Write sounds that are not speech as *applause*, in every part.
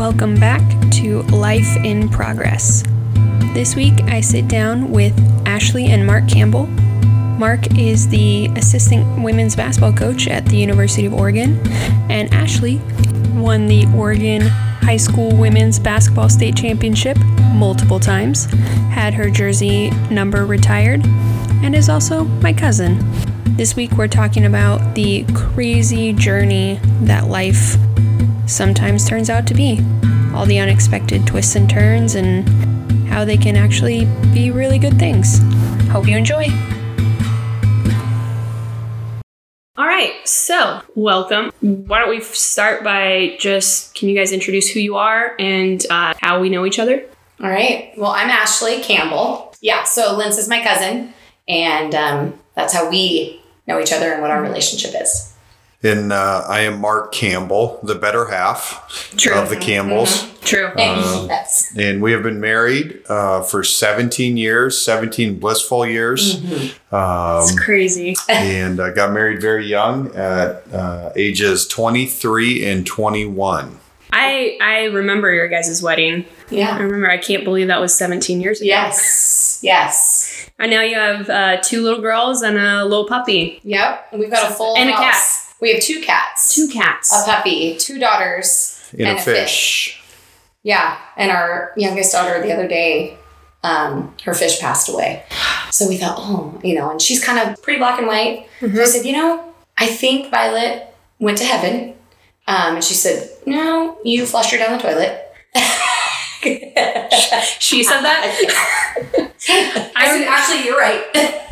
Welcome back to Life in Progress. This week I sit down with Ashley and Mark Campbell. Mark is the assistant women's basketball coach at the University of Oregon, and Ashley won the Oregon High School Women's Basketball State Championship multiple times, had her jersey number retired, and is also my cousin. This week we're talking about the crazy journey that life sometimes turns out to be. All the unexpected twists and turns, and how they can actually be really good things. Hope you enjoy. All right, so welcome. Why don't we start by just can you guys introduce who you are and uh, how we know each other? All right. Well, I'm Ashley Campbell. Yeah, so Linz is my cousin, and um, that's how we know each other and what our relationship is. And uh, I am Mark Campbell, the better half True. of the Campbells. True. yes. And we have been married uh, for 17 years, 17 blissful years. Um, It's crazy. *laughs* and uh, got married very young at uh, ages 23 and 21. I I remember your guys' wedding. Yeah. I remember. I can't believe that was 17 years ago. Yes. Yes. And now you have uh, two little girls and a little puppy, Yep. And we've got a full And a cat. House. We have two cats, two cats. a puppy, two daughters, And, And a a fish. Yeah, and our youngest daughter the other day, um, her fish passed away. So we thought, oh, you know, and she's kind of pretty black and white. So I said, you know, I think Violet went to heaven. Um, and she said, no, you flushed her down the toilet. *laughs* She said that. *laughs* I said, actually, you're right. *laughs*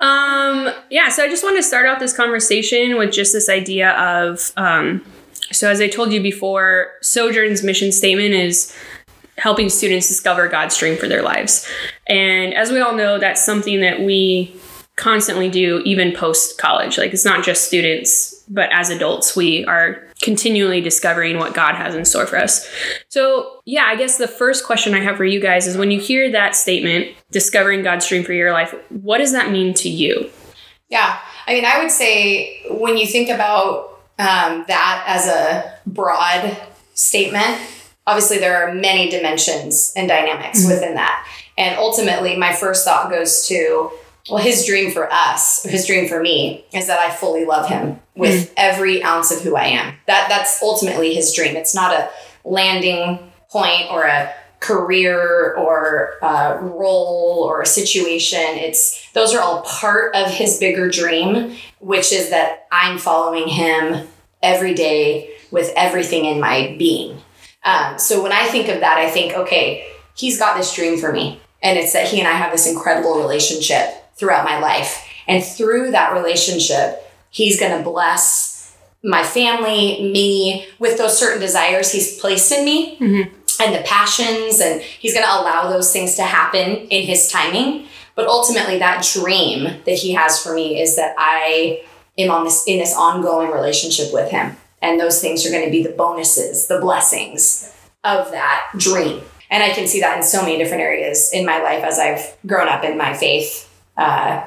Um, yeah, so I just want to start out this conversation with just this idea of um, so as I told you before, Sojourn's mission statement is helping students discover God's dream for their lives. And as we all know, that's something that we constantly do even post college. Like it's not just students, but as adults, we are continually discovering what God has in store for us. So, yeah, I guess the first question I have for you guys is when you hear that statement, discovering God's dream for your life, what does that mean to you? Yeah. I mean, I would say when you think about um, that as a broad statement, obviously there are many dimensions and dynamics within that. And ultimately, my first thought goes to, well, his dream for us, his dream for me, is that I fully love him with every ounce of who I am. That that's ultimately his dream. It's not a landing point or a career or a role or a situation. It's those are all part of his bigger dream, which is that I'm following him every day with everything in my being. Um, so when I think of that, I think, okay, he's got this dream for me. And it's that he and I have this incredible relationship throughout my life. And through that relationship, he's going to bless my family, me, with those certain desires he's placed in me mm-hmm. and the passions. And he's going to allow those things to happen in his timing. But ultimately, that dream that he has for me is that I am on this in this ongoing relationship with him. And those things are going to be the bonuses, the blessings of that dream. And I can see that in so many different areas in my life as I've grown up in my faith. Uh,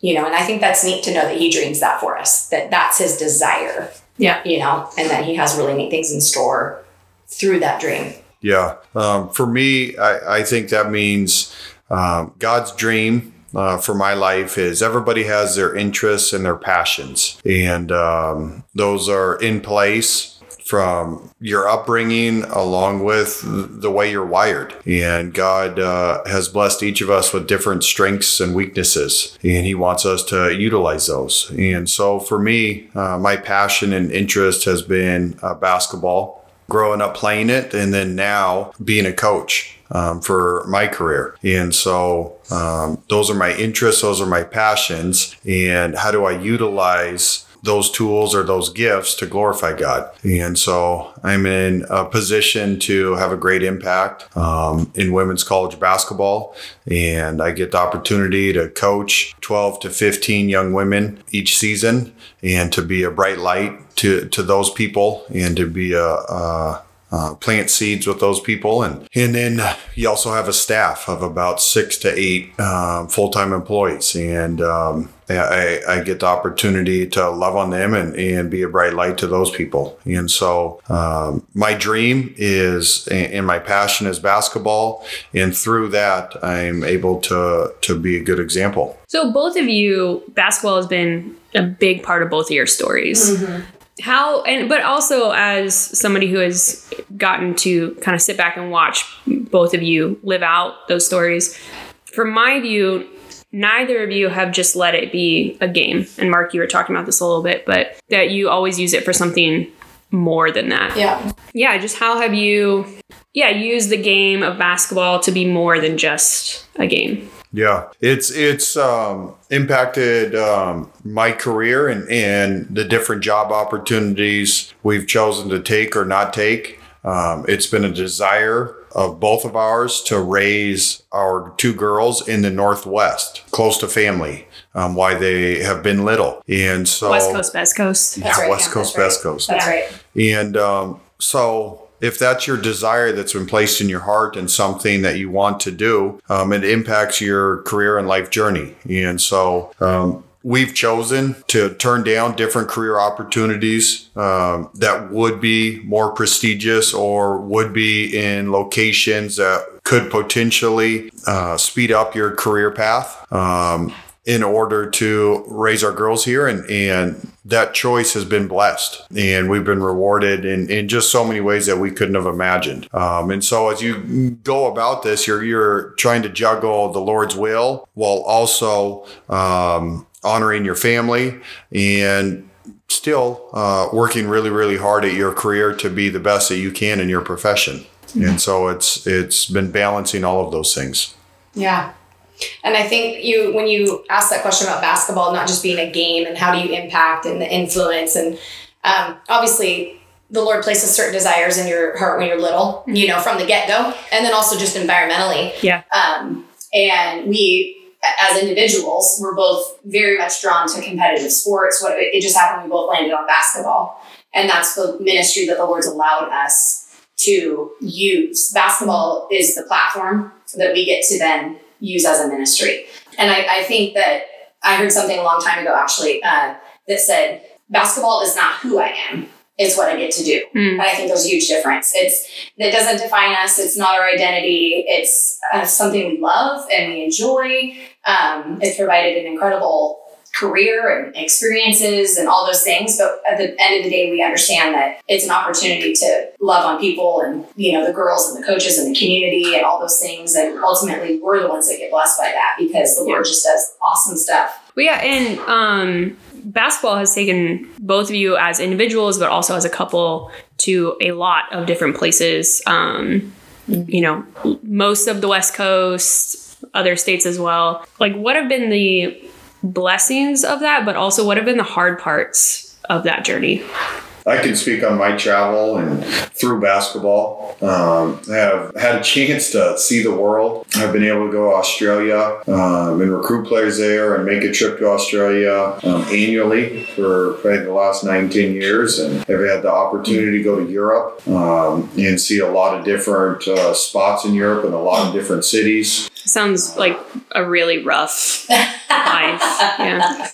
you know, and I think that's neat to know that he dreams that for us, that that's his desire, Yeah. you know, and that he has really neat things in store through that dream. Yeah. Um, for me, I, I think that means um, God's dream uh, for my life is everybody has their interests and their passions, and um, those are in place from your upbringing along with the way you're wired. And God uh, has blessed each of us with different strengths and weaknesses, and He wants us to utilize those. And so for me, uh, my passion and interest has been uh, basketball growing up playing it and then now being a coach um, for my career. And so um, those are my interests, those are my passions. And how do I utilize those tools or those gifts to glorify God? And so I'm in a position to have a great impact um, in women's college basketball. And I get the opportunity to coach 12 to 15 young women each season and to be a bright light to, to those people and to be a, a uh, plant seeds with those people, and and then you also have a staff of about six to eight um, full time employees, and um, I, I get the opportunity to love on them and, and be a bright light to those people. And so um, my dream is and my passion is basketball. And through that, I'm able to, to be a good example. So both of you, basketball has been a big part of both of your stories. Mm-hmm how and but also as somebody who has gotten to kind of sit back and watch both of you live out those stories from my view neither of you have just let it be a game. And mark you were talking about this a little bit but that you always use it for something more than that. Yeah. Yeah just how have you yeah used the game of basketball to be more than just a game? Yeah, it's it's um, impacted um, my career and, and the different job opportunities we've chosen to take or not take. Um, it's been a desire of both of ours to raise our two girls in the Northwest, close to family. Um, why they have been little, and so West Coast, Best Coast, yeah, right, West yeah, Coast, Best right. Coast. That's right. And um, so if that's your desire that's been placed in your heart and something that you want to do, um, it impacts your career and life journey. And so, um, we've chosen to turn down different career opportunities um, that would be more prestigious or would be in locations that could potentially uh, speed up your career path. Um, in order to raise our girls here and, and that choice has been blessed and we've been rewarded in, in just so many ways that we couldn't have imagined um, and so as you go about this you're you're trying to juggle the lord's will while also um, honoring your family and still uh, working really really hard at your career to be the best that you can in your profession mm-hmm. and so it's it's been balancing all of those things yeah and I think you, when you ask that question about basketball not just being a game and how do you impact and the influence, and um, obviously the Lord places certain desires in your heart when you're little, you know, from the get go, and then also just environmentally. Yeah. Um, and we, as individuals, we're both very much drawn to competitive sports. What it just happened, we both landed on basketball, and that's the ministry that the Lord's allowed us to use. Basketball is the platform that we get to then use as a ministry. And I, I think that I heard something a long time ago actually uh, that said, basketball is not who I am. It's what I get to do. Mm. And I think there's a huge difference. It's that doesn't define us. It's not our identity. It's uh, something we love and we enjoy. Um, it's provided an incredible career and experiences and all those things. But at the end of the day, we understand that it's an opportunity to love on people and, you know, the girls and the coaches and the community and all those things. And ultimately, we're the ones that get blessed by that because the Lord just does awesome stuff. Well, yeah. And, um, basketball has taken both of you as individuals, but also as a couple to a lot of different places. Um, you know, most of the West Coast, other states as well. Like, what have been the blessings of that, but also what have been the hard parts of that journey? I can speak on my travel and through basketball. Um, I have had a chance to see the world. I've been able to go to Australia um, and recruit players there and make a trip to Australia um, annually for probably the last 19 years. And I've had the opportunity to go to Europe um, and see a lot of different uh, spots in Europe and a lot of different cities. Sounds like a really rough *laughs* life. Yeah.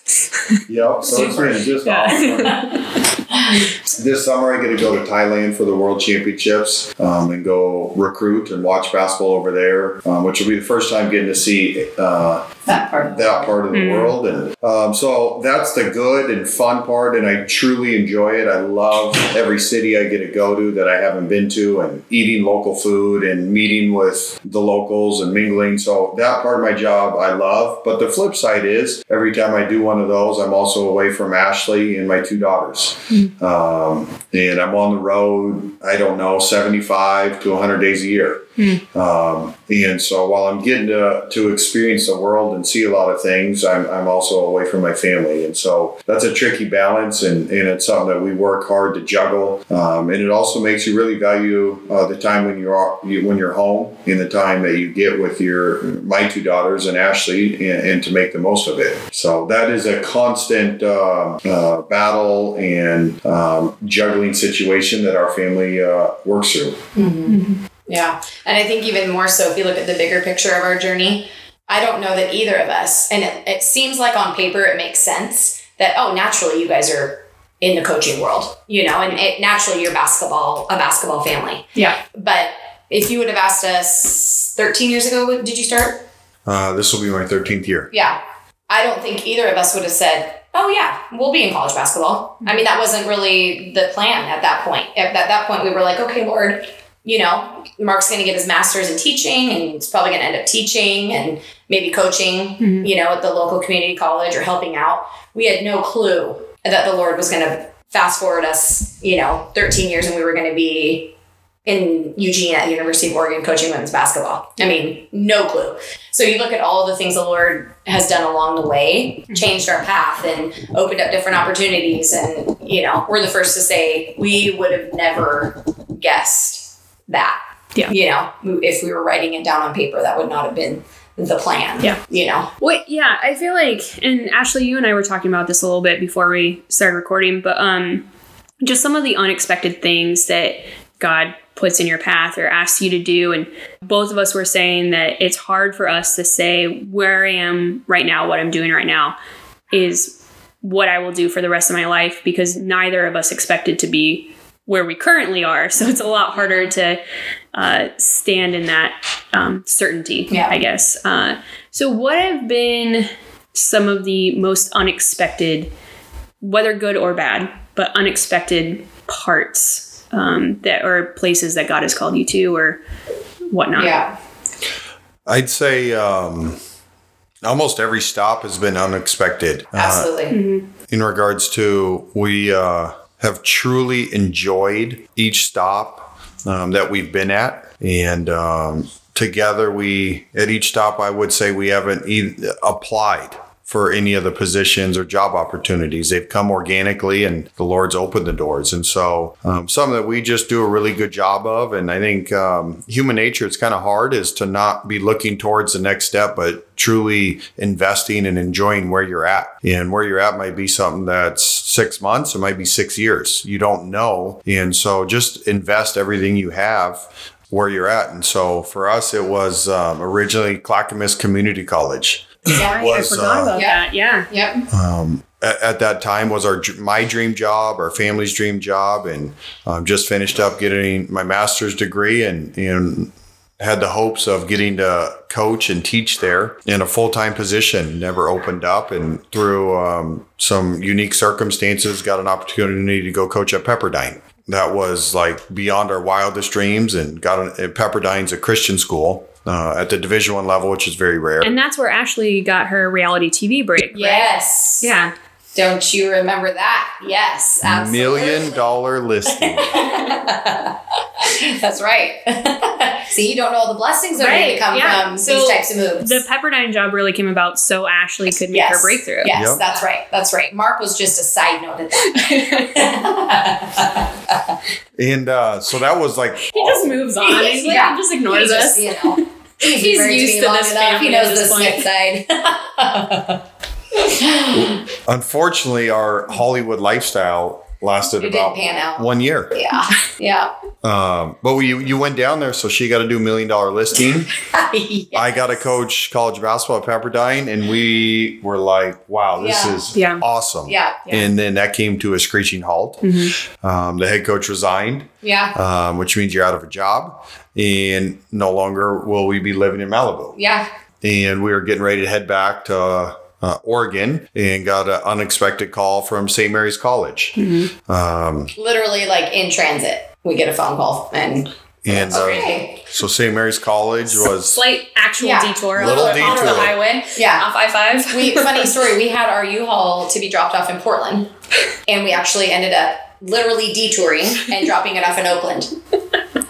yep. So it's been just yeah. *laughs* *laughs* this summer, I get to go to Thailand for the World Championships um, and go recruit and watch basketball over there, um, which will be the first time getting to see uh, that part of the, that part of the mm. world. And um, so that's the good and fun part, and I truly enjoy it. I love every city I get to go to that I haven't been to, and eating local food and meeting with the locals and mingling. So that part of my job I love. But the flip side is every time I do one of those, I'm also away from Ashley and my two daughters. Mm. Um, and I'm on the road, I don't know, 75 to 100 days a year. Mm. Um, and so while I'm getting to, to experience the world and see a lot of things, I'm, I'm also away from my family. And so that's a tricky balance, and, and it's something that we work hard to juggle. Um, and it also makes you really value uh, the time when you're you, when you're home and the time that you get with your my two daughters and Ashley, and, and to make the most of it. So that is a constant uh, uh, battle and um, juggling situation that our family uh, works through. Mm-hmm. Yeah. And I think even more so, if you look at the bigger picture of our journey, I don't know that either of us, and it, it seems like on paper it makes sense that, oh, naturally you guys are in the coaching world, you know, and it, naturally you're basketball, a basketball family. Yeah. But if you would have asked us 13 years ago, did you start? Uh, this will be my 13th year. Yeah. I don't think either of us would have said, oh, yeah, we'll be in college basketball. I mean, that wasn't really the plan at that point. At that, that point, we were like, okay, Lord, you know, Mark's going to get his master's in teaching and he's probably going to end up teaching and maybe coaching, Mhm. you know, at the local community college or helping out. We had no clue that the Lord was going to fast forward us, you know, 13 years and we were going to be in Eugene at the University of Oregon coaching women's basketball. I mean, no clue. So you look at all the things the Lord has done along the way, changed our path and opened up different opportunities. And, you know, we're the first to say we would have never guessed that. Yeah. You know, if we were writing it down on paper, that would not have been the plan. Yeah. You know, Wait, yeah, I feel like, and Ashley, you and I were talking about this a little bit before we started recording, but um, just some of the unexpected things that God puts in your path or asks you to do, and both of us were saying that it's hard for us to say where I am right now, what I'm doing right now, is what I will do for the rest of my life because neither of us expected to be where we currently are. So it's a lot harder to uh, stand in that um, certainty, Yeah. I guess. Uh, so, what have been some of the most unexpected, whether good or bad, but unexpected parts um, that or places that God has called you to or whatnot? yeah. I'd say um, almost every stop has been unexpected. Uh, Absolutely. in regards to we uh, have truly enjoyed each stop um, that we've been at. And um, together we at each stop i would say we haven't e- applied for any of the positions or job opportunities they've come organically and the lord's opened the doors and so um, something that we just do a really good job of and i think um, human nature it's kind of hard is to not be looking towards the next step but truly investing and enjoying where you're at. And where you're at might be something that's six months, it might be six years. You don't know. And so just invest everything you have where you're at. And so for us, it was um, originally Clackamas Community College. Yeah. was, I forgot uh, about Yeah. that. Yeah. Yep. Um, at, at that time was our my dream job, our family's dream job, and um, just finished up getting my master's degree and and had the hopes of getting to coach and teach there in a full time position. Never opened up, and through um, some unique circumstances, got an opportunity to go coach at Pepperdine. That was like beyond our wildest dreams, and got an, Pepperdine's a Christian school uh, at the Division One level, which is very rare. And that's where Ashley got her reality TV break. right? Yes. Yeah. Don't you remember that? Yes. Absolutely. Million dollar listing. *laughs* That's right. *laughs* See, you don't know all the blessings that are going to come yeah. from So these types of moves. The Pepperdine job really came about so Ashley could make her breakthrough. Yes, Yep. that's right. That's right. Mark was just a side note at that. *laughs* And uh, so that was like He just moves on. He's like, Yeah. just ignores He just, us. You know, he's, He's used me to this enough. He knows at the this side. *laughs* unfortunately our Hollywood lifestyle lasted It about pan out. one year. yeah, yeah. Um, but we, you went down there, so she got to do million dollar listing. *laughs* I got to coach college basketball at Pepperdine, and we were like, "Wow, this Yeah. is Yeah. awesome." Yeah, yeah, And then that came to a screeching halt. Um, the head coach resigned, yeah, um, which means you're out of a job, and no longer will we be living in Malibu. yeah. and we were getting ready to head back to uh, Oregon and got an unexpected call from St. Mary's College. Um, Literally, like in transit, we get a phone call, and and uh, okay, so St. Mary's College was Slight actual Yeah. detour Little off, the- off the highway. yeah. Off I five. we funny *laughs* story. We had our U-Haul to be dropped off in Portland, and we actually ended up literally detouring and dropping it off in Oakland.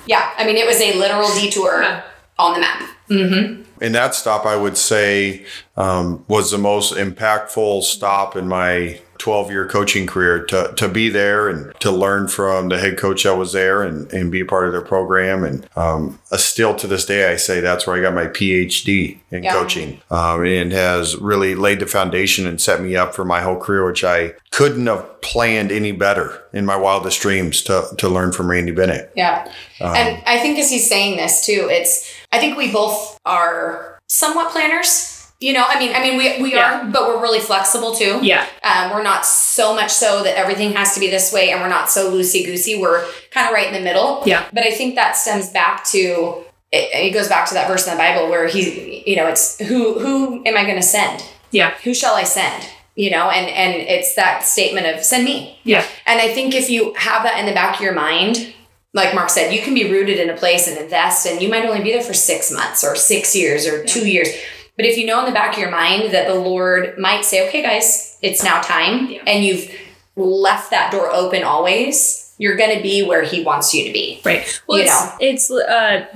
Yeah, I mean it was a literal detour on the map. Mm-hmm. And that stop I would say um, was the most impactful stop in my 12 year coaching career to, to be there and to learn from the head coach that was there and, and be a part of their program. And um, uh, still to this day, I say that's where I got my PhD in Yeah. coaching um, and has really laid the foundation and set me up for my whole career, which I couldn't have planned any better in my wildest dreams to, to learn from Randy Bennett. Yeah. Um, and I think as he's saying this too, it's I think we both are somewhat planners. You know, I mean, I mean, we, we Yeah. are, but we're really flexible too. Yeah. Um, we're not so much so that everything has to be this way, and we're not so loosey goosey. We're kind of right in the middle. Yeah. But I think that stems back to it, it goes back to that verse in the Bible where he, you know, it's who who am I going to send? Yeah. Who shall I send? You know, and and it's that statement of send me. Yeah. And I think if you have that in the back of your mind, like Mark said, you can be rooted in a place and invest, and you might only be there for six months or six years or two years. But if you know in the back of your mind that the Lord might say, okay, guys, it's now time, Yeah. and you've left that door open always, you're going to be where He wants you to be. Right. Well, You it's, know. it's uh,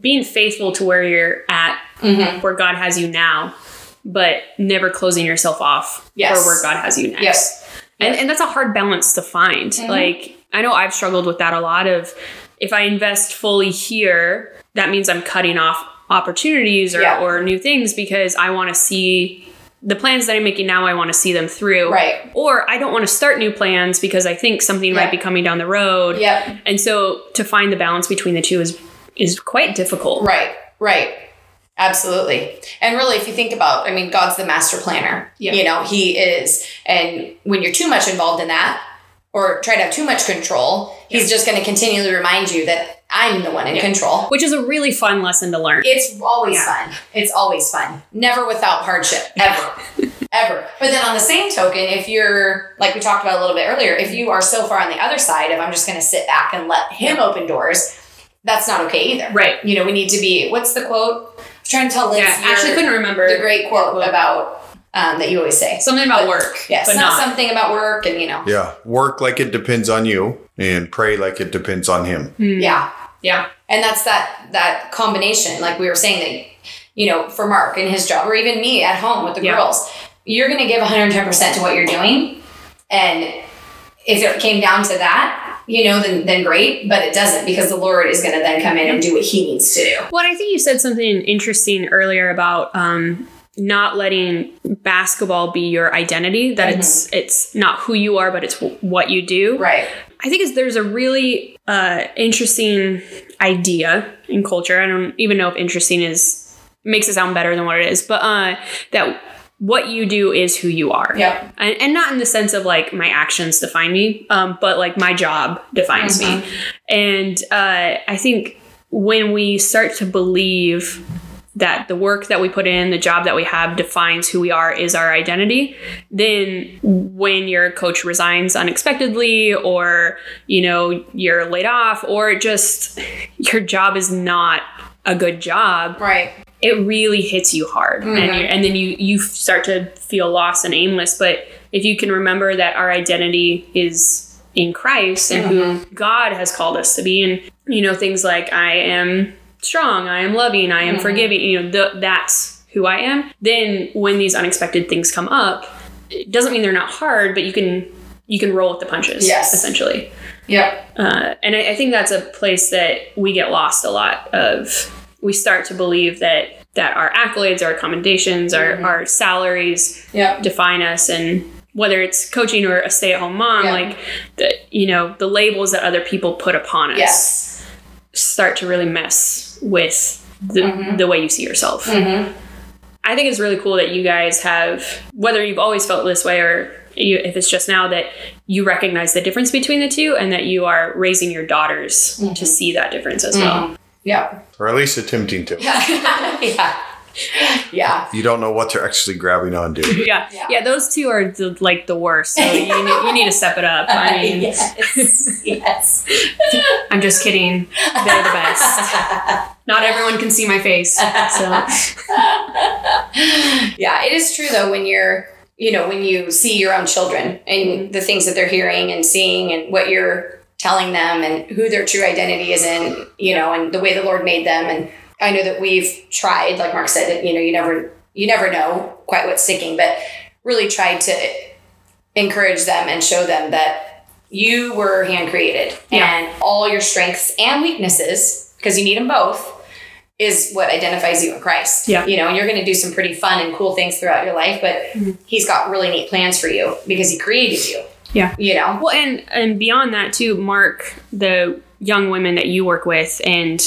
being faithful to where you're at, Mm-hmm. where God has you now, but never closing yourself off Yes. for where God has you next. Yes. And, and that's a hard balance to find. Mm-hmm. Like, I know I've struggled with that a lot of if I invest fully here, that means I'm cutting off opportunities or, Yeah. or new things because I want to see the plans that I'm making now, I want to see them through. Right. Or I don't want to start new plans because I think something Yeah. might be coming down the road. Yep. And so to find the balance between the two is is quite difficult. Right, right. Absolutely. And really, if you think about, I mean, God's the master planner. Yeah. You know, He is. And when you're too much involved in that or try to have too much control, He's just going to continually remind you that I'm the one in control. Which is a really fun lesson to learn. It's always Yeah. fun. It's always fun. Never without hardship, ever. *laughs* ever. But then on the same token, if you're, like we talked about a little bit earlier, if you are so far on the other side of I'm just going to sit back and let Him open doors, that's not okay either. Right. You know, we need to be, what's the quote? I was trying to tell Liz. yeah, actually couldn't remember the great quote. about um, that you always say. something about work. Yes, but not, not. something about work and, you know, Yeah. Work like it depends on you and pray like it depends on him. yeah. Yeah. And that's that that combination, like we were saying that, you know, for Mark and his job, or even me at home with the Yeah. girls, you're going to give 110% to what you're doing. And if it came down to that, you know, then, then great, but it doesn't because the Lord is going to then come in and do what he needs to do. Well, I think you said something interesting earlier about um, not letting basketball be your identity. That it's it's not who you are, but it's w- what you do. Right. I think there's a really uh, interesting idea in culture. I don't even know if interesting is makes it sound better than what it is, but uh, that what you do is who you are. Yep. And, and not in the sense of like my actions define me, um, but like my job defines me. And uh, I think when we start to believe that the work that we put in, the job that we have defines who we are, is our identity, then when your coach resigns unexpectedly or, you know, you're laid off or just *laughs* your job is not a good job, Right. it really hits you hard. Mm-hmm. And, you, and then you you start to feel lost and aimless. But if you can remember that our identity is in christ and who mm-hmm. god has called us to be and you know things like i am strong i am loving i am forgiving you know the, that's who i am then when these unexpected things come up it doesn't mean they're not hard but you can you can roll with the punches Yes. essentially Yep. uh, and I, I think that's a place that we get lost a lot of we start to believe that that our accolades our commendations our, our salaries Yep. define us and whether it's coaching or a stay-at-home mom Yeah. like the you know the labels that other people put upon us Yes. start to really mess with the, Mm-hmm. the way you see yourself i think it's really cool that you guys have whether you've always felt this way or you, if it's just now that you recognize the difference between the two and that you are raising your daughters Mm-hmm. to see that difference as well Yeah. Or at least attempting to. *laughs* yeah. Yeah. You don't know what they're actually grabbing on onto. *laughs* yeah. yeah those two are the, like the worst so you, need, you need to step it up i *laughs* mean yes. yes. i'm just kidding they're the best not everyone can see my face so *laughs* Yeah, it is true though when you're, you know, when you see your own children and mm-hmm. the things that they're hearing and seeing and what you're telling them and who their true identity is in, you know, and the way the Lord made them. And I know that we've tried, like Mark said, that you know, you never you never know quite what's sticking, but really tried to encourage them and show them that you were hand created Yeah. and all your strengths and weaknesses, because you need them both, is what identifies you in Christ. Yeah. You know, and you're going to do some pretty fun and cool things throughout your life, but He's got really neat plans for you because He created you. Yeah. You know? Well, and and beyond that too, Mark, the young women that you work with, and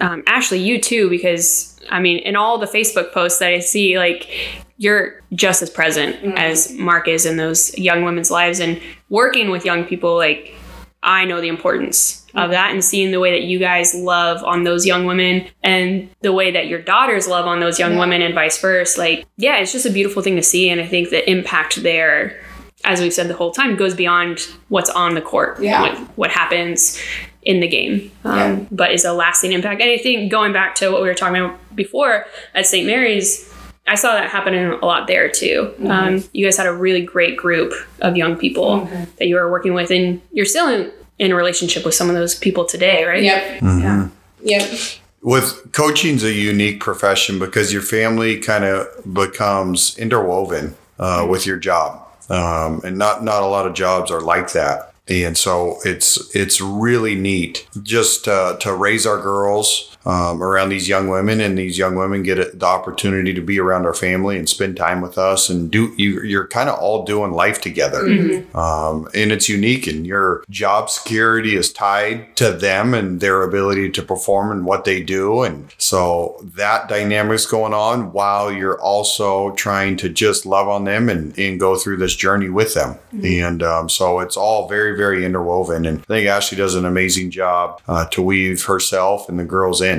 um, Ashley, you too, because I mean, in all the Facebook posts that I see, like you're just as present as Mark is in those young women's lives and working with young people. Like I know the importance of that and seeing the way that you guys love on those young women and the way that your daughters love on those young women and vice versa. Like, yeah, it's just a beautiful thing to see. And I think the impact there, as we've said the whole time, goes beyond what's on the court, Yeah. what, what happens in the game, um, Yeah. but is a lasting impact. And I think going back to what we were talking about before at St. Mary's, I saw that happening a lot there too. Mm-hmm. Um, you guys had a really great group of young people Mm-hmm. that you were working with, and you're still in, in a relationship with some of those people today, right? Yep. Yeah. Yep. With coaching's a unique profession because your family kind of becomes interwoven uh, with your job, um, and not not a lot of jobs are like that. And so it's it's really neat just uh, to raise our girls um, around these young women, and these young women get it- the opportunity to be around our family and spend time with us, and do you you're kind of all doing life together, um, and it's unique. And your job security is tied to them and their ability to perform and what they do, and so that dynamic's going on while you're also trying to just love on them and, and go through this journey with them. And um, so it's all very very interwoven. And I think Ashley does an amazing job uh, to weave herself and the girls in.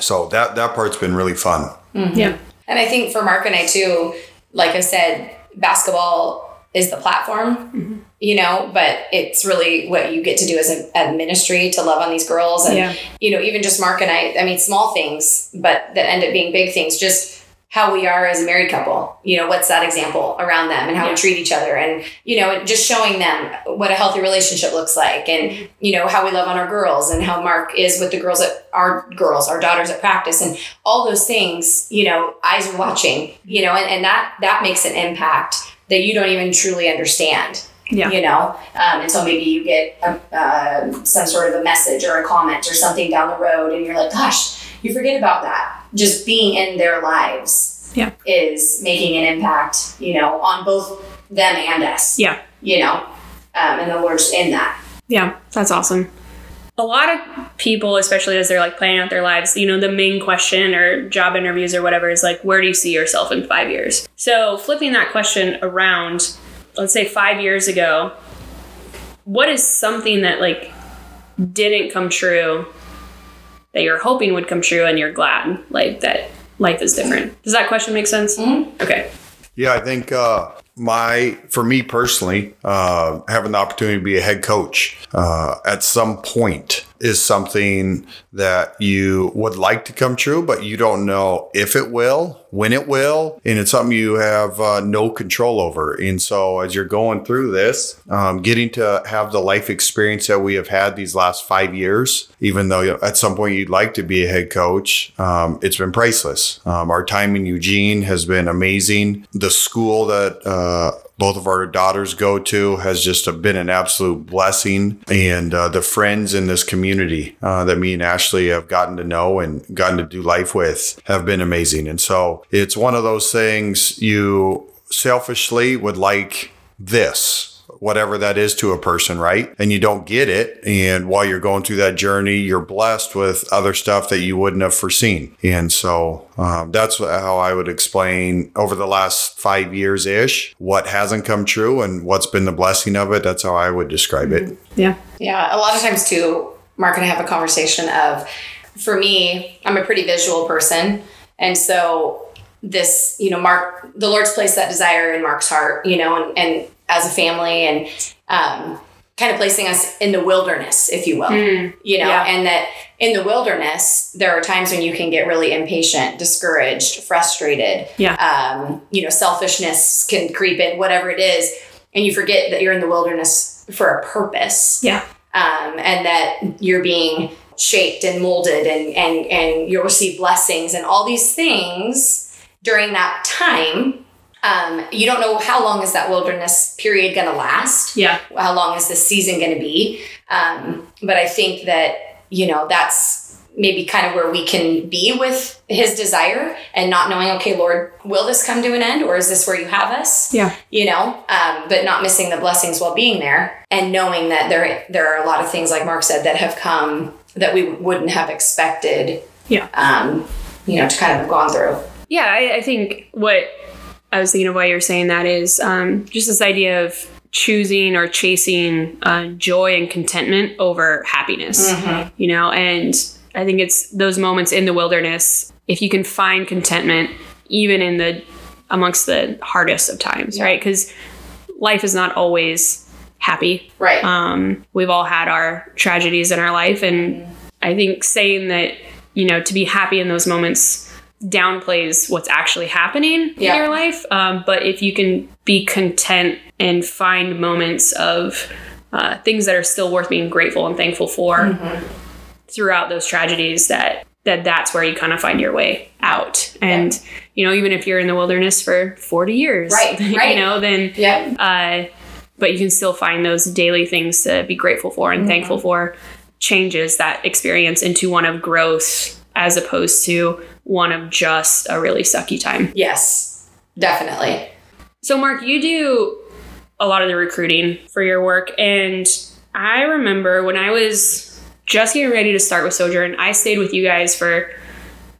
So that that part's been really fun. Mm-hmm. Yeah. And I think for Mark and I too, like I said, basketball is the platform, mm-hmm. you know, but it's really what you get to do as a, a ministry to love on these girls. And, Yeah. you know, even just Mark and I, I mean, small things, but that end up being big things, just how we are as a married couple, you know, what's that example around them and how Yeah. we treat each other and, you know, just showing them what a healthy relationship looks like and, you know, how we love on our girls and how Mark is with the girls at our girls, our daughters at practice and all those things, you know, eyes are watching, you know, and, and that, that makes an impact that you don't even truly understand Yeah. you know, um, until maybe you get a, uh, some sort of a message or a comment or something down the road, and you're like, gosh, you forget about that. Just being in their lives Yeah. is making an impact, you know, on both them and us. Yeah. You know, um, and the Lord's in that. Yeah, that's awesome. A lot of people, especially as they're like planning out their lives, you know, the main question or job interviews or whatever is like, where do you see yourself in five years? So, flipping that question around, let's say five years ago, what is something that like didn't come true that you're hoping would come true and you're glad like that life is different? Does that question make sense? Okay. Yeah, I think uh, my for me personally, uh, having the opportunity to be a head coach uh, at some point is something that you would like to come true, but you don't know if it will, when it will, and it's something you have uh, no control over. And so, as you're going through this, um, getting to have the life experience that we have had these last five years, even though you know, at some point you'd like to be a head coach, um, it's been priceless. Um, our time in Eugene has been amazing. The school that uh, both of our daughters go to has just been an absolute blessing. And uh, the friends in this community uh, that me and Ashley have gotten to know and gotten to do life with have been amazing. And so it's one of those things you selfishly would like this whatever that is to a person, right? And you don't get it. And while you're going through that journey, you're blessed with other stuff that you wouldn't have foreseen. And so um, that's how I would explain over the last five years ish what hasn't come true and what's been the blessing of it. That's how I would describe it. Yeah. Yeah, a lot of times too, Mark and I have a conversation of, for me, I'm a pretty visual person, and so this, you know, Mark, the Lord's placed that desire in Mark's heart, you know, and, and as a family, and um, kind of placing us in the wilderness, if you will, you know, Yeah. and that in the wilderness, there are times when you can get really impatient, discouraged, frustrated, Yeah. um, you know, selfishness can creep in, whatever it is, and you forget that you're in the wilderness for a purpose Yeah. um, and that you're being shaped and molded and, and, and you'll receive blessings and all these things during that time. Um, you don't know how long is that wilderness period going to last Yeah. how long is this season going to be um, but i think that you know that's maybe kind of where we can be with his desire and not knowing okay lord will this come to an end or is this where you have us Yeah. you know um, but not missing the blessings while being there and knowing that there there are a lot of things like mark said that have come that we wouldn't have expected Yeah. Um, you know, to kind of have gone through. Yeah, I, I think what I was thinking of why you're saying that is um, just this idea of choosing or chasing uh, joy and contentment over happiness, you know, and I think it's those moments in the wilderness, if you can find contentment, even in the amongst the hardest of times, right? Because life is not always happy. Right. Um, we've all had our tragedies in our life, and I think saying that you know to be happy in those moments downplays what's actually happening Yeah. in your life. Um, but if you can be content and find moments of uh, things that are still worth being grateful and thankful for Mm-hmm. throughout those tragedies, that that that's where you kind of find your way out. And you know, even if you're in the wilderness for 40 years, Right, *laughs* right. you know, then yeah. uh, but you can still find those daily things to be grateful for and thankful for changes that experience into one of growth as opposed to one of just a really sucky time Yes. Definitely. so mark you do a lot of the recruiting for your work and i remember when i was just getting ready to start with sojourn i stayed with you guys for a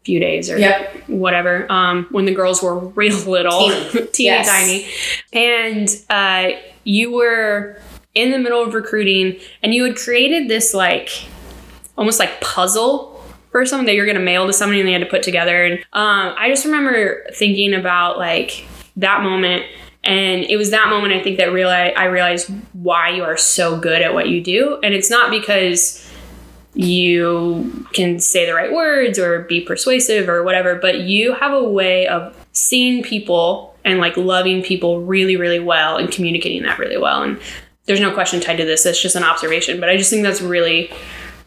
few days or Yep. whatever um, when the girls were *laughs* real little Teeny. *laughs* teeny Yes. tiny and uh, you were in the middle of recruiting and you had created this like almost like puzzle for someone that you're going to mail to somebody and they had to put together and um, i just remember thinking about like that moment and it was that moment i think that reali i realized why you are so good at what you do and it's not because you can say the right words or be persuasive or whatever, but you have a way of seeing people and like loving people really, really well and communicating that really well. And there's no question tied to this. It's just an observation, but I just think that's really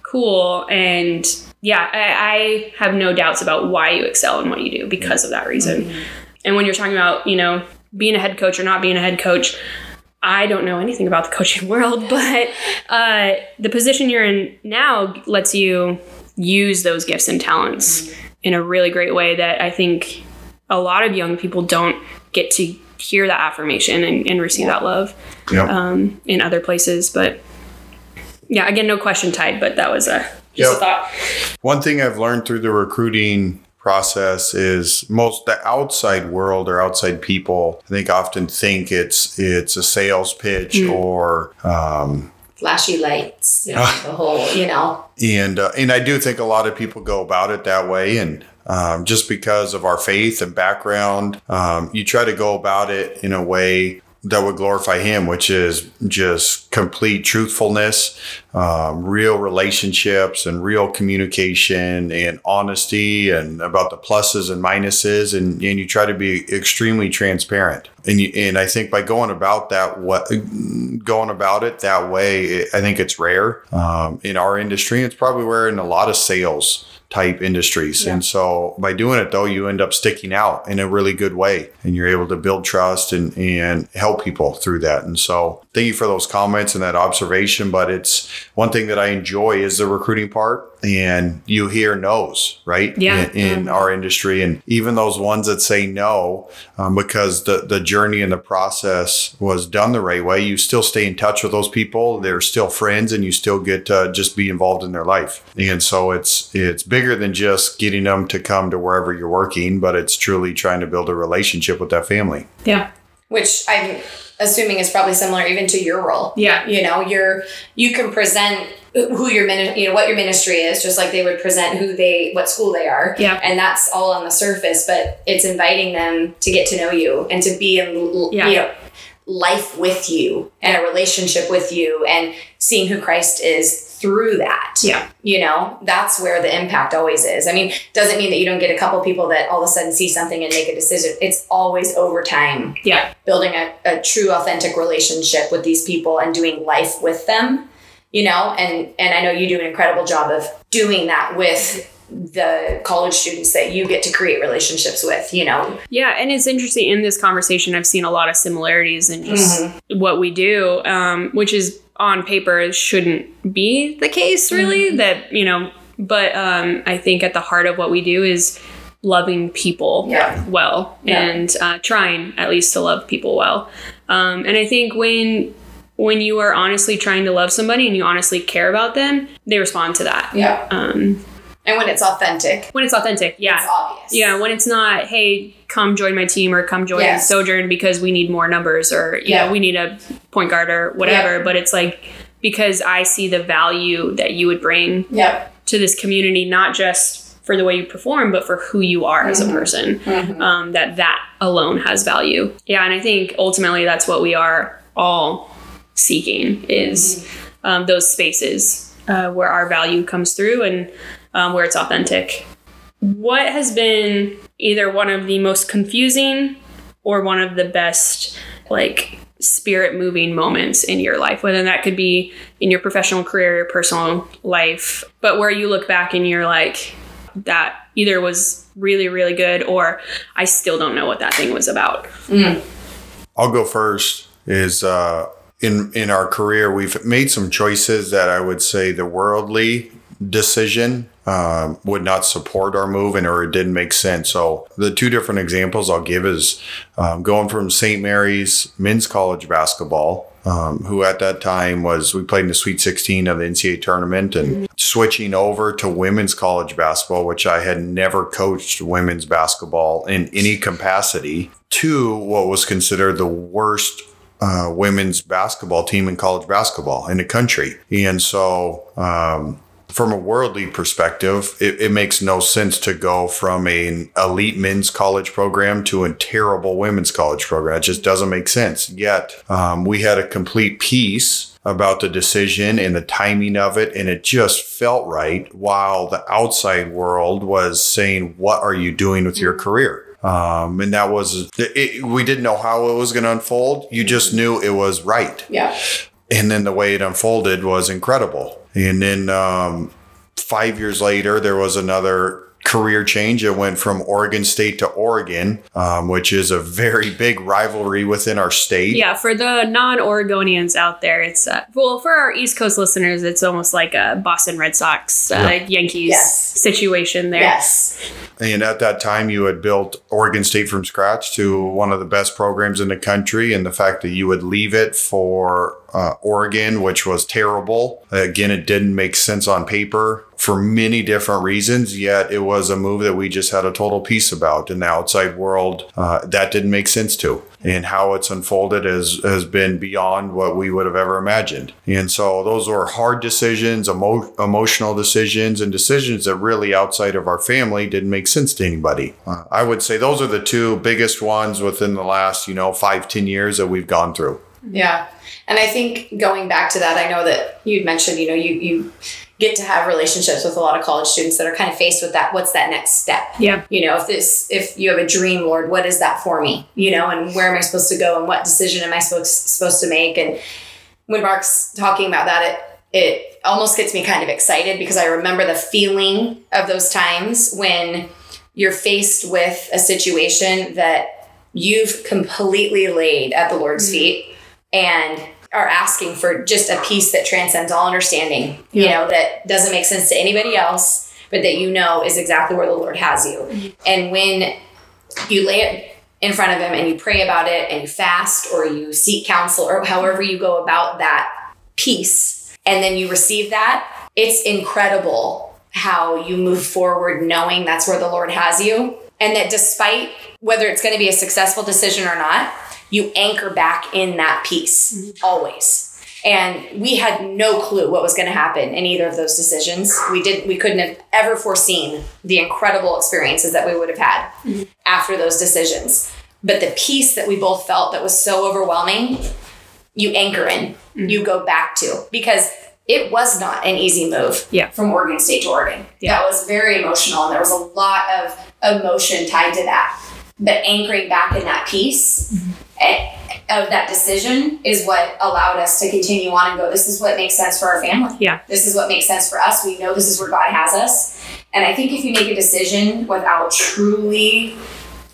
cool. And yeah, I, I have no doubts about why you excel in what you do because of that reason. And when you're talking about, you know, being a head coach or not being a head coach, I don't know anything about the *laughs* coaching world, *laughs* but uh, the position you're in now lets you use those gifts and talents in a really great way that I think a lot of young people don't get to hear that affirmation and, and receive that love um, in other places. But yeah, again, no question tied, but that was a just Yep. a thought. One thing I've learned through the recruiting process is most the outside world or outside people I think often think it's it's a sales pitch or um, Flashy lights. you know, the whole, you know. and uh, and I do think a lot of people go about it that way and um, just because of our faith and background um, you try to go about it in a way that would glorify him which is just complete truthfulness um, real relationships and real communication and honesty and about the pluses and minuses. And, and you try to be extremely transparent. And you, and I think by going about that what going about it that way it, I think it's rare um, in our industry. It's probably rare in a lot of sales type industries. And so by doing it though you end up sticking out in a really good way and you're able to build trust and and help people through that. And so thank you for those comments and that observation but it's one thing that I enjoy is the recruiting part and you hear no's right Yeah. in, in our industry and even those ones that say no um, because the the journey and the process was done the right way you still stay in touch with those people they're still friends and you still get to just be involved in their life and so it's it's bigger than just getting them to come to wherever you're working but it's truly trying to build a relationship with that family Yeah. Which I'm assuming is probably similar even to your role. Yeah. You know, you're you can present who your mini- you know what your ministry is just like they would present who they what school they are Yeah. and that's all on the surface but it's inviting them to get to know you and to be in Yeah. you know life with you and a relationship with you and seeing who Christ is through that Yeah. you know that's where the impact always is i mean doesn't mean that you don't get a couple people that all of a sudden see something and make a decision it's always over time Yeah. building a, a true authentic relationship with these people and doing life with them you know and and i know you do an incredible job of doing that with the college students that you get to create relationships with you know Yeah, and it's interesting in this conversation. I've seen a lot of similarities in just what we do, um, which is on paper shouldn't be the case, really. That you know, but um, I think at the heart of what we do is loving people Yeah. well Yeah. and uh, trying at least to love people well. Um, and I think when when you are honestly trying to love somebody and you honestly care about them, they respond to that. yeah Um, And when it's authentic, when it's authentic. Yeah. it's obvious. Yeah, when it's not, hey, come join my team or come join Yes. Sojourn because we need more numbers or you Yeah. know, we need a point guard or whatever. But it's like because I see the value that you would bring Yep. to this community, not just for the way you perform, but for who you are as a Mhm. person. Mhm. Um, that that alone has value. Yeah, and I think ultimately that's what we are all seeking is um, those spaces uh, where our value comes through and um, where it's authentic. What has been either one of the most confusing or one of the best like spirit moving moments in your life whether that could be in your professional career your personal life but where you look back and you're like that either was really really good or i still don't know what that thing was about I'll go first. Is uh, in in our career, we've made some choices that I would say the worldly decision um, would not support our move, and or it didn't make sense. So the two different examples I'll give is um, going from St. Mary's men's college basketball. Um, who at that time was we played in the Sweet 16 of the NCAA tournament and switching over to women's college basketball, which I had never coached women's basketball in any capacity, to what was considered the worst uh, women's basketball team in college basketball in the country. And so, um, from a worldly perspective, it, it makes no sense to go from an elite men's college program to a terrible women's college program. It just doesn't make sense. Yet, um, we had a complete peace about the decision and the timing of it, and it just felt right while the outside world was saying, What are you doing with your career? Um, and that was, it, we didn't know how it was going to unfold. You just knew it was right Yeah. And then the way it unfolded was incredible. And then um, five years later, there was another career change. It went from Oregon State to Oregon, um, which is a very big rivalry within our state. yeah for the non-oregonians out there it's uh, well for our east coast listeners it's almost like a boston red sox uh, Yeah. yankees Yes. situation there Yes. And at that time, you had built Oregon State from scratch to one of the best programs in the country. And the fact that you would leave it for uh, Oregon, which was terrible, again, it didn't make sense on paper for many different reasons. Yet it was a move that we just had a total peace about. In the outside world, uh, that didn't make sense to. And how it's unfolded has, has been beyond what we would have ever imagined. And so those were hard decisions, emo- emotional decisions, and decisions that really outside of our family didn't make sense to anybody. Uh, I would say those are the two biggest ones within the last, you know, five, ten years that we've gone through. Yeah. And I think going back to that, I know that you'd mentioned, you know, you, you get to have relationships with a lot of college students that are kind of faced with that. What's that next step? yeah You know, if this, if you have a dream, Lord, what is that for me? You know, and where am I supposed to go and what decision am I supposed, supposed to make? And when Mark's talking about that, it, it almost gets me kind of excited because I remember the feeling of those times when you're faced with a situation that you've completely laid at the Lord's mm. feet and are asking for just a peace that transcends all understanding, you know, that doesn't make sense to anybody else, but that you know is exactly where the Lord has you. Mm-hmm. And when you lay it in front of Him and you pray about it and you fast or you seek counsel or however you go about that peace, and then you receive that, it's incredible how you move forward knowing that's where the Lord has you. And that despite whether it's going to be a successful decision or not, you anchor back in that peace always. And we had no clue what was going to happen in either of those decisions. We didn't we couldn't have ever foreseen the incredible experiences that we would have had after those decisions. But the peace that we both felt that was so overwhelming, you anchor in, you go back to because it was not an easy move Yeah. from Oregon State to Oregon. Yeah. That was very emotional and there was a lot of emotion tied to that. But anchoring back in that peace eh, of that decision is what allowed us to continue on and go, this is what makes sense for our family. Yeah. This is what makes sense for us. We know this is where God has us. And I think if you make a decision without truly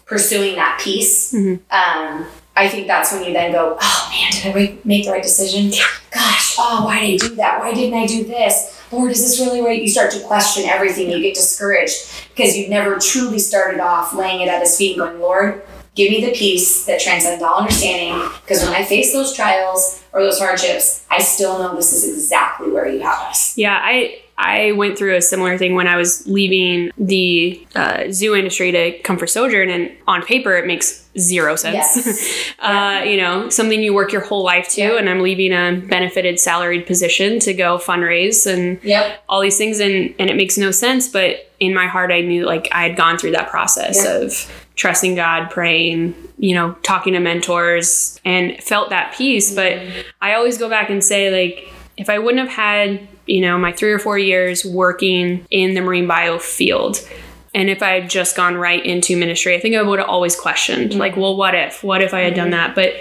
pursuing that peace, Mhm. um, I think that's when you then go, oh man, did I make the right decision? Gosh, oh, why did I do that? Why didn't I do this? Lord, is this really right? You start to question everything. You get discouraged because you've never truly started off laying it at His feet and going, Lord, give me the peace that transcends all understanding. Because when I face those trials or those hardships, I still know this is exactly where you have us. Yeah, I I went through a similar thing when I was leaving the uh, zoo industry to come for Sojourn, and on paper it makes zero sense. Yes. *laughs* uh, you know, something you work your whole life to, Yeah. and I'm leaving a benefited salaried position to go fundraise and Yep. all these things, and and it makes no sense. But in my heart, I knew like I had gone through that process Yeah. of trusting God, praying, you know, talking to mentors, and felt that peace. But I always go back and say like if I wouldn't have had, you know, my three or four years working in the marine bio field, and if I had just gone right into ministry, I think I would have always questioned, like, well, what if? What if I had done that? But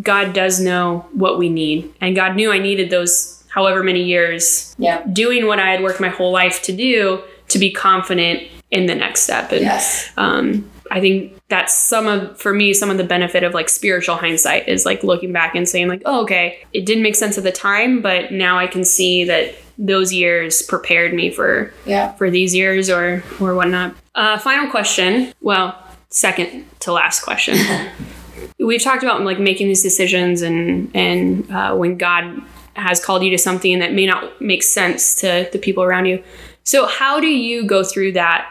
God does know what we need. And God knew I needed those however many years Yep. doing what I had worked my whole life to do to be confident in the next step. And Yes. um, I think that's some of for me some of the benefit of like spiritual hindsight is like looking back and saying like, oh, okay, it didn't make sense at the time, but now I can see that those years prepared me for Yeah. for these years or or whatnot. Uh, final question. Well, second to last question. *laughs* We've talked about like making these decisions and and uh, when God has called you to something that may not make sense to the people around you. So how do you go through that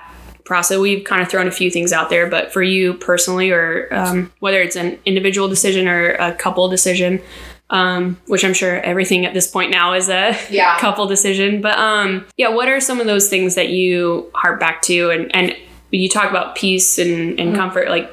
process? We've kind of thrown a few things out there, but for you personally, or um, whether it's an individual decision or a couple decision, um, which I'm sure everything at this point now is a Yeah. *laughs* couple decision. But um, yeah, what are some of those things that you harp back to? And, and you talk about peace and, and comfort. Like,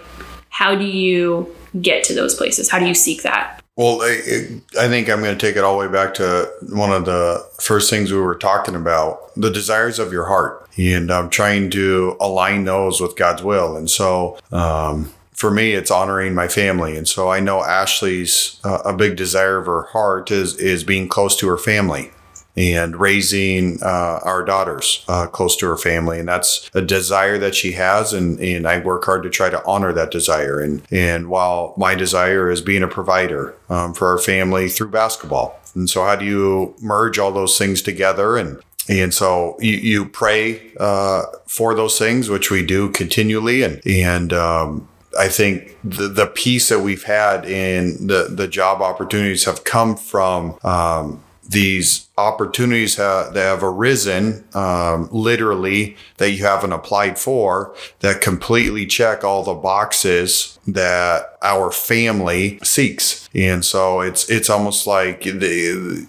how do you get to those places? How do you seek that? Well, I, I think I'm going to take it all the way back to one of the first things we were talking about the desires of your heart. And I'm trying to align those with God's will. And so, um, for me, it's honoring my family, and so I know Ashley's uh, a big desire of her heart is is being close to her family and raising uh, our daughters uh, close to her family, and that's a desire that she has, and and I work hard to try to honor that desire. And and while my desire is being a provider um, for our family through basketball, and so how do you merge all those things together? And and so you, you pray uh, for those things, which we do continually. And, and um, I think the, the peace that we've had in the, the job opportunities have come from um, these opportunities ha- that have arisen um, literally that you haven't applied for that completely check all the boxes that our family seeks. And so it's it's almost like the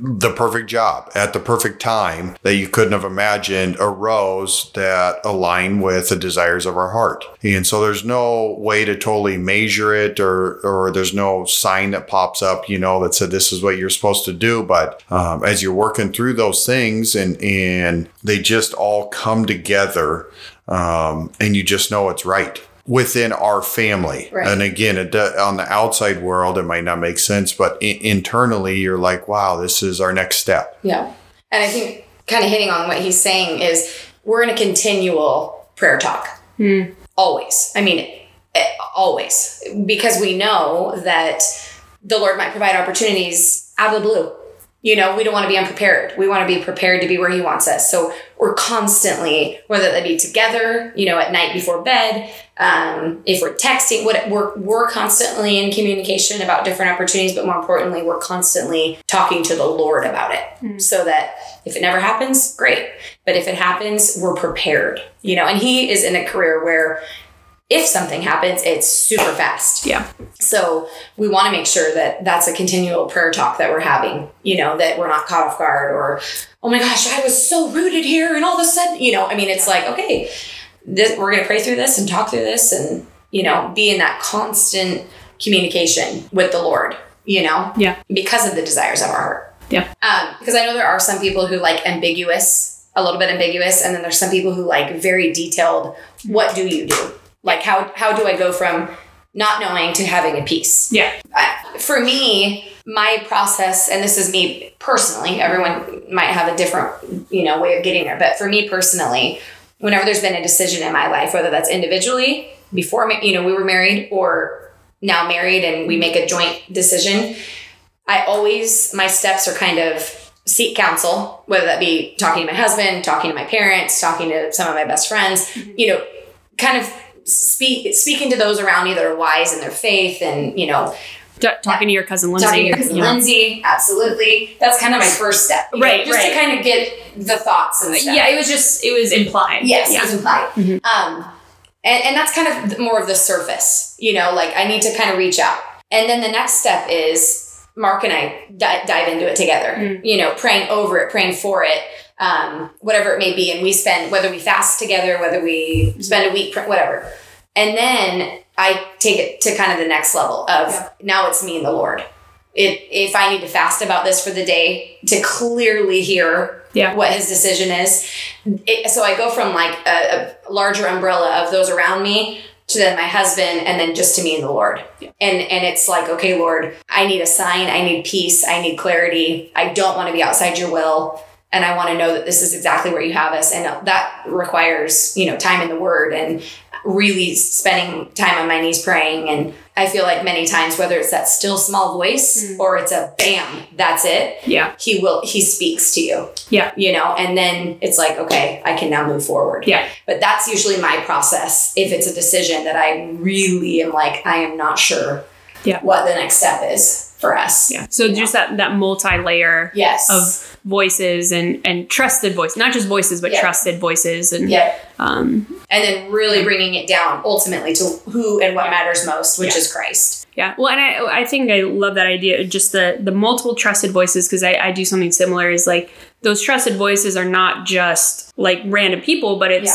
the perfect job at the perfect time that you couldn't have imagined arose that align with the desires of our heart. And so there's no way to totally measure it or or there's no sign that pops up, you know, that said this is what you're supposed to do. But um, as you're working through those things and and they just all come together um, and you just know it's right within our family. Right. And again, it, do- on the outside world, it might not make sense, but I- internally, you're like, wow, this is our next step. Yeah. And I think kind of hitting on what he's saying is we're in a continual prayer talk. Always. I mean, eh, always. Because we know that the Lord might provide opportunities out of the blue. You know, we don't want to be unprepared. We want to be prepared to be where He wants us. So we're constantly, whether that be together, you know, at night before bed, um, if we're texting, what we're we're constantly in communication about different opportunities. But more importantly, we're constantly talking to the Lord about it, so that if it never happens, great. But if it happens, we're prepared. You know, and He is in a career where if something happens, it's super fast. Yeah. So we want to make sure that that's a continual prayer talk that we're having, you know, that we're not caught off guard or, oh my gosh, I was so rooted here and all of a sudden, you know, I mean, it's like, okay, this, we're going to pray through this and talk through this and, you know, be in that constant communication with the Lord, you know, Yeah. because of the desires of our heart. Yeah. Um, because I know there are some people who like ambiguous, a little bit ambiguous, and then there's some people who like very detailed. What do you do? Like how how do I go from not knowing to having a peace? Yeah. For me, my process, and this is me personally. Everyone might have a different you know way of getting there, but for me personally, whenever there's been a decision in my life, whether that's individually before you know we were married or now married and we make a joint decision, I always my steps are kind of seek counsel, whether that be talking to my husband, talking to my parents, talking to some of my best friends, mm-hmm. you know, kind of speak speaking to those around me that are wise in their faith and, you know, D- talking to your cousin Lindsay. talking to your cousin. Lindsay, absolutely. That's kind of my first step, you know, Right, Just right. to kind of get the thoughts and stuff. Yeah, it was just it was implied. Yes, yeah. it's implied. Mhm. Um, and, and that's kind of more of the surface, you know, like I need to kind of reach out. And then the next step is Mark and I dive into it together, Mm. you know, praying over it, praying for it, um, whatever it may be. And we spend, whether we fast together, whether we spend a week, whatever. And then I take it to kind of the next level of Yeah. now it's me and the Lord. It, if I need to fast about this for the day to clearly hear Yeah. what his decision is, it, so I go from like a, a larger umbrella of those around me to then my husband and then just to me and the Lord. And and it's like, okay, Lord, I need a sign, I need peace, I need clarity. I don't want to be outside your will. And I want to know that this is exactly where you have us. And that requires, you know, time in the word and really spending time on my knees praying. And I feel like many times, whether it's that still small voice Mm. or it's a bam, that's it Yeah. he will he speaks to you Yeah. you know and then it's like okay i can now move forward Yeah. but that's usually my process if it's a decision that i really am like i am not sure Yeah. what the next step is for us Yeah. So just that that multi-layer yes of voices and and trusted voice, not just voices, but Yeah. trusted voices and yeah um and then really bringing it down ultimately to who and what matters most which Yeah. is christ Yeah, well, and I I think I love that idea. Just the the multiple trusted voices because I, I do something similar. Is like those trusted voices are not just like random people, but it's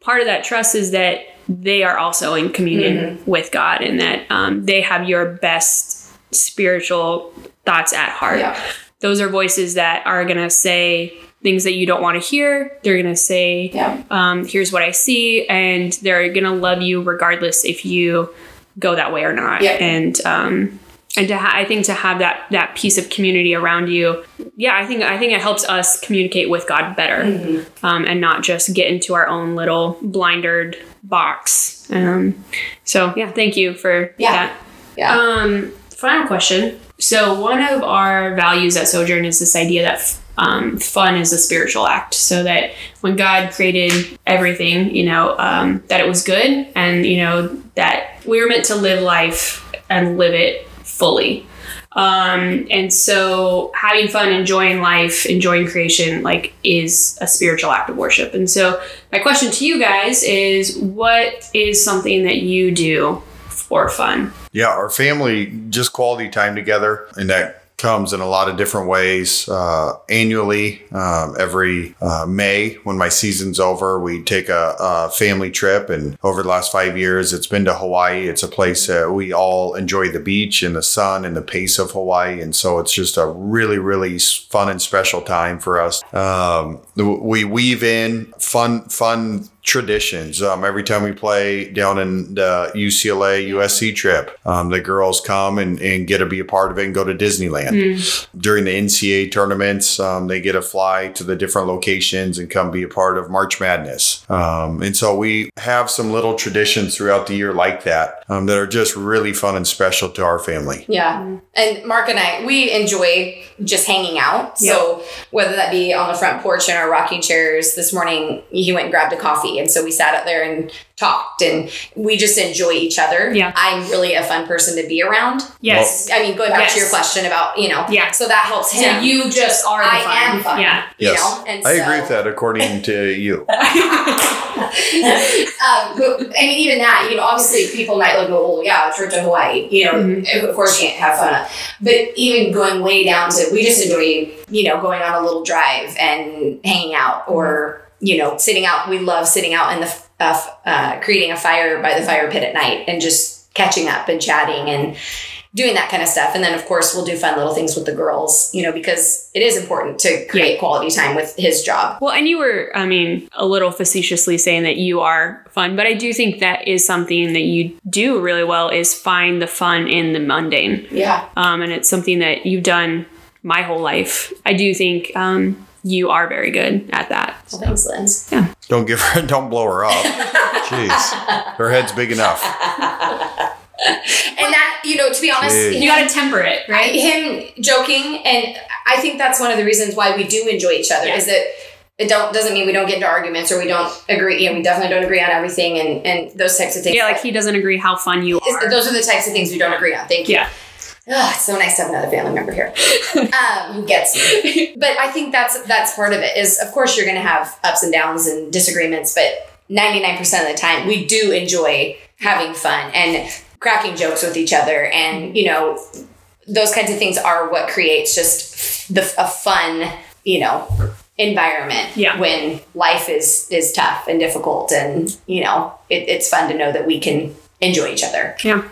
part of that trust is that they are also in communion with God and that um, they have your best spiritual thoughts at heart. yeah Those are voices that are gonna say things that you don't want to hear. They're gonna say yeah um, here's what I see, and they're gonna love you regardless if you go that way or not. Yeah. And um, and to ha- I think to have that that piece of community around you, yeah, I think I think it helps us communicate with God better, Mm-hmm. um, and not just get into our own little blindered box. Um, so yeah, thank you for Yeah. that. yeah Um, final question. So one of our values at Sojourn is this idea that um, fun is a spiritual act. So that when God created everything, you know, um, that it was good, and you know that we were meant to live life and live it fully. Um, and so having fun, enjoying life, enjoying creation, like is a spiritual act of worship. And so my question to you guys is, what is something that you do for fun? Yeah, our family just quality time together, and that comes in a lot of different ways. Uh, annually, um, every uh, May when my season's over, we take a, a family trip, and over the last five years, it's been to Hawaii. It's a place that we all enjoy the beach and the sun and the pace of Hawaii, and so it's just a really, really fun and special time for us. Um, we weave in fun, fun traditions. Um, every time we play down in the UCLA USC trip, um, the girls come and, and get to be a part of it and go to Disneyland. During the NCAA tournaments, um, they get to fly to the different locations and come be a part of March Madness. Um, and so we have some little traditions throughout the year like that um, that are just really fun and special to our family. Yeah. And Mark and I, we enjoy just hanging out. So whether that be on the front porch in our rocking chairs, this morning he went and grabbed a coffee. And so we sat out there and talked and we just enjoy each other. Yeah. I'm really a fun person to be around. Yes. I mean, going back Yes. to your question about, you know, Yeah. so that helps So him. you just are the I fun. am fun. Yeah. You Yes. know? And I so, agree with that, according to you. *laughs* *laughs* um, but, I mean, even that, you know, obviously people might look, well, yeah, a trip to Hawaii, you know, Mm-hmm. of course you can't have fun. But even going way down to, we just enjoy, you know, going on a little drive and hanging out or, you know, sitting out. We love sitting out in the, uh, uh, creating a fire by the fire pit at night and just catching up and chatting and doing that kind of stuff. And then, of course, we'll do fun little things with the girls, you know, because it is important to create quality time with his job. Well, and you were, I mean, a little facetiously saying that you are fun, but I do think that is something that you do really well is find the fun in the mundane. Yeah. Um, and it's something that you've done my whole life. I do think um, you are very good at that. Well, thanks, Yeah. Don't give her, *laughs* don't blow her up. Jeez, her head's big enough. And that, you know, to be honest, Jeez. You got to temper it, right? him joking, and I think that's one of the reasons why we do enjoy each other Yeah. is that it don't doesn't mean we don't get into arguments or we don't agree. You know, we definitely don't agree on everything and and those types of things. Yeah, like he doesn't agree how fun you are. those are the types of things we don't agree on. Thank you. Yeah. Ugh, it's so nice to have another family member here um, who gets me. But I think that's that's part of it. Is of course you're going to have ups and downs and disagreements, but 99% of the time we do enjoy having fun and cracking jokes with each other, and you know those kinds of things are what creates just the a fun you know environment Yeah. when life is is tough and difficult and you know it, it's fun to know that we can enjoy each other Yeah.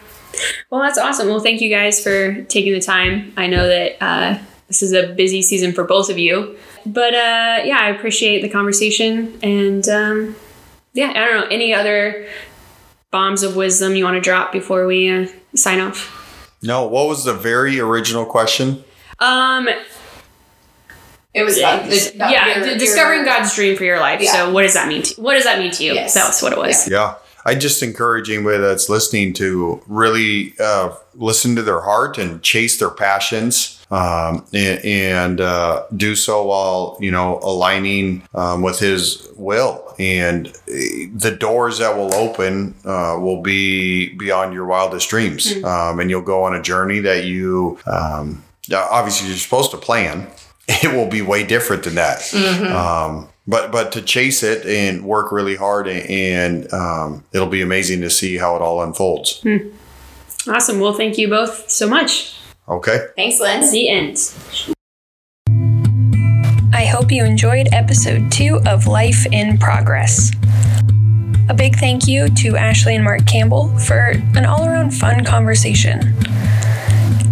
Well, that's awesome. Well, thank you guys for taking the time. I know that uh, this is a busy season for both of you, but uh, yeah, I appreciate the conversation. And um, yeah, I don't know any other bombs of wisdom you want to drop before we uh, sign off. No, what was the very original question? Um, it was about the, about yeah, your- discovering your- God's dream for your life. Yeah. So, what does that mean? To, what does that mean to you? Yes. That's what it was. Yeah. I just encourage anybody that's listening to really uh, listen to their heart and chase their passions um, and, and uh, do so while, you know, aligning um, with his will. And eh, the doors that will open uh, will be beyond your wildest dreams. Um, and you'll go on a journey that you, um, obviously, you're supposed to plan. *laughs* It will be way different than that. Um, but but to chase it and work really hard and um, it'll be amazing to see how it all unfolds. Awesome. Well, thank you both so much. Okay. thanks Lynn The end. I hope you enjoyed episode two of Life in Progress. A big thank you to Ashley and Mark Campbell for an all around fun conversation.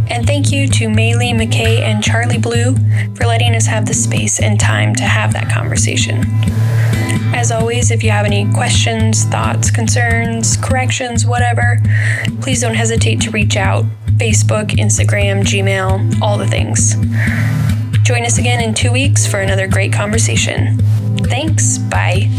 And thank you to Maylee McKay and Charlie Blue for letting us have the space and time to have that conversation. As always, if you have any questions, thoughts, concerns, corrections, whatever, please don't hesitate to reach out. Facebook, Instagram, Gmail, all the things. Join us again in two weeks for another great conversation. Thanks. Bye.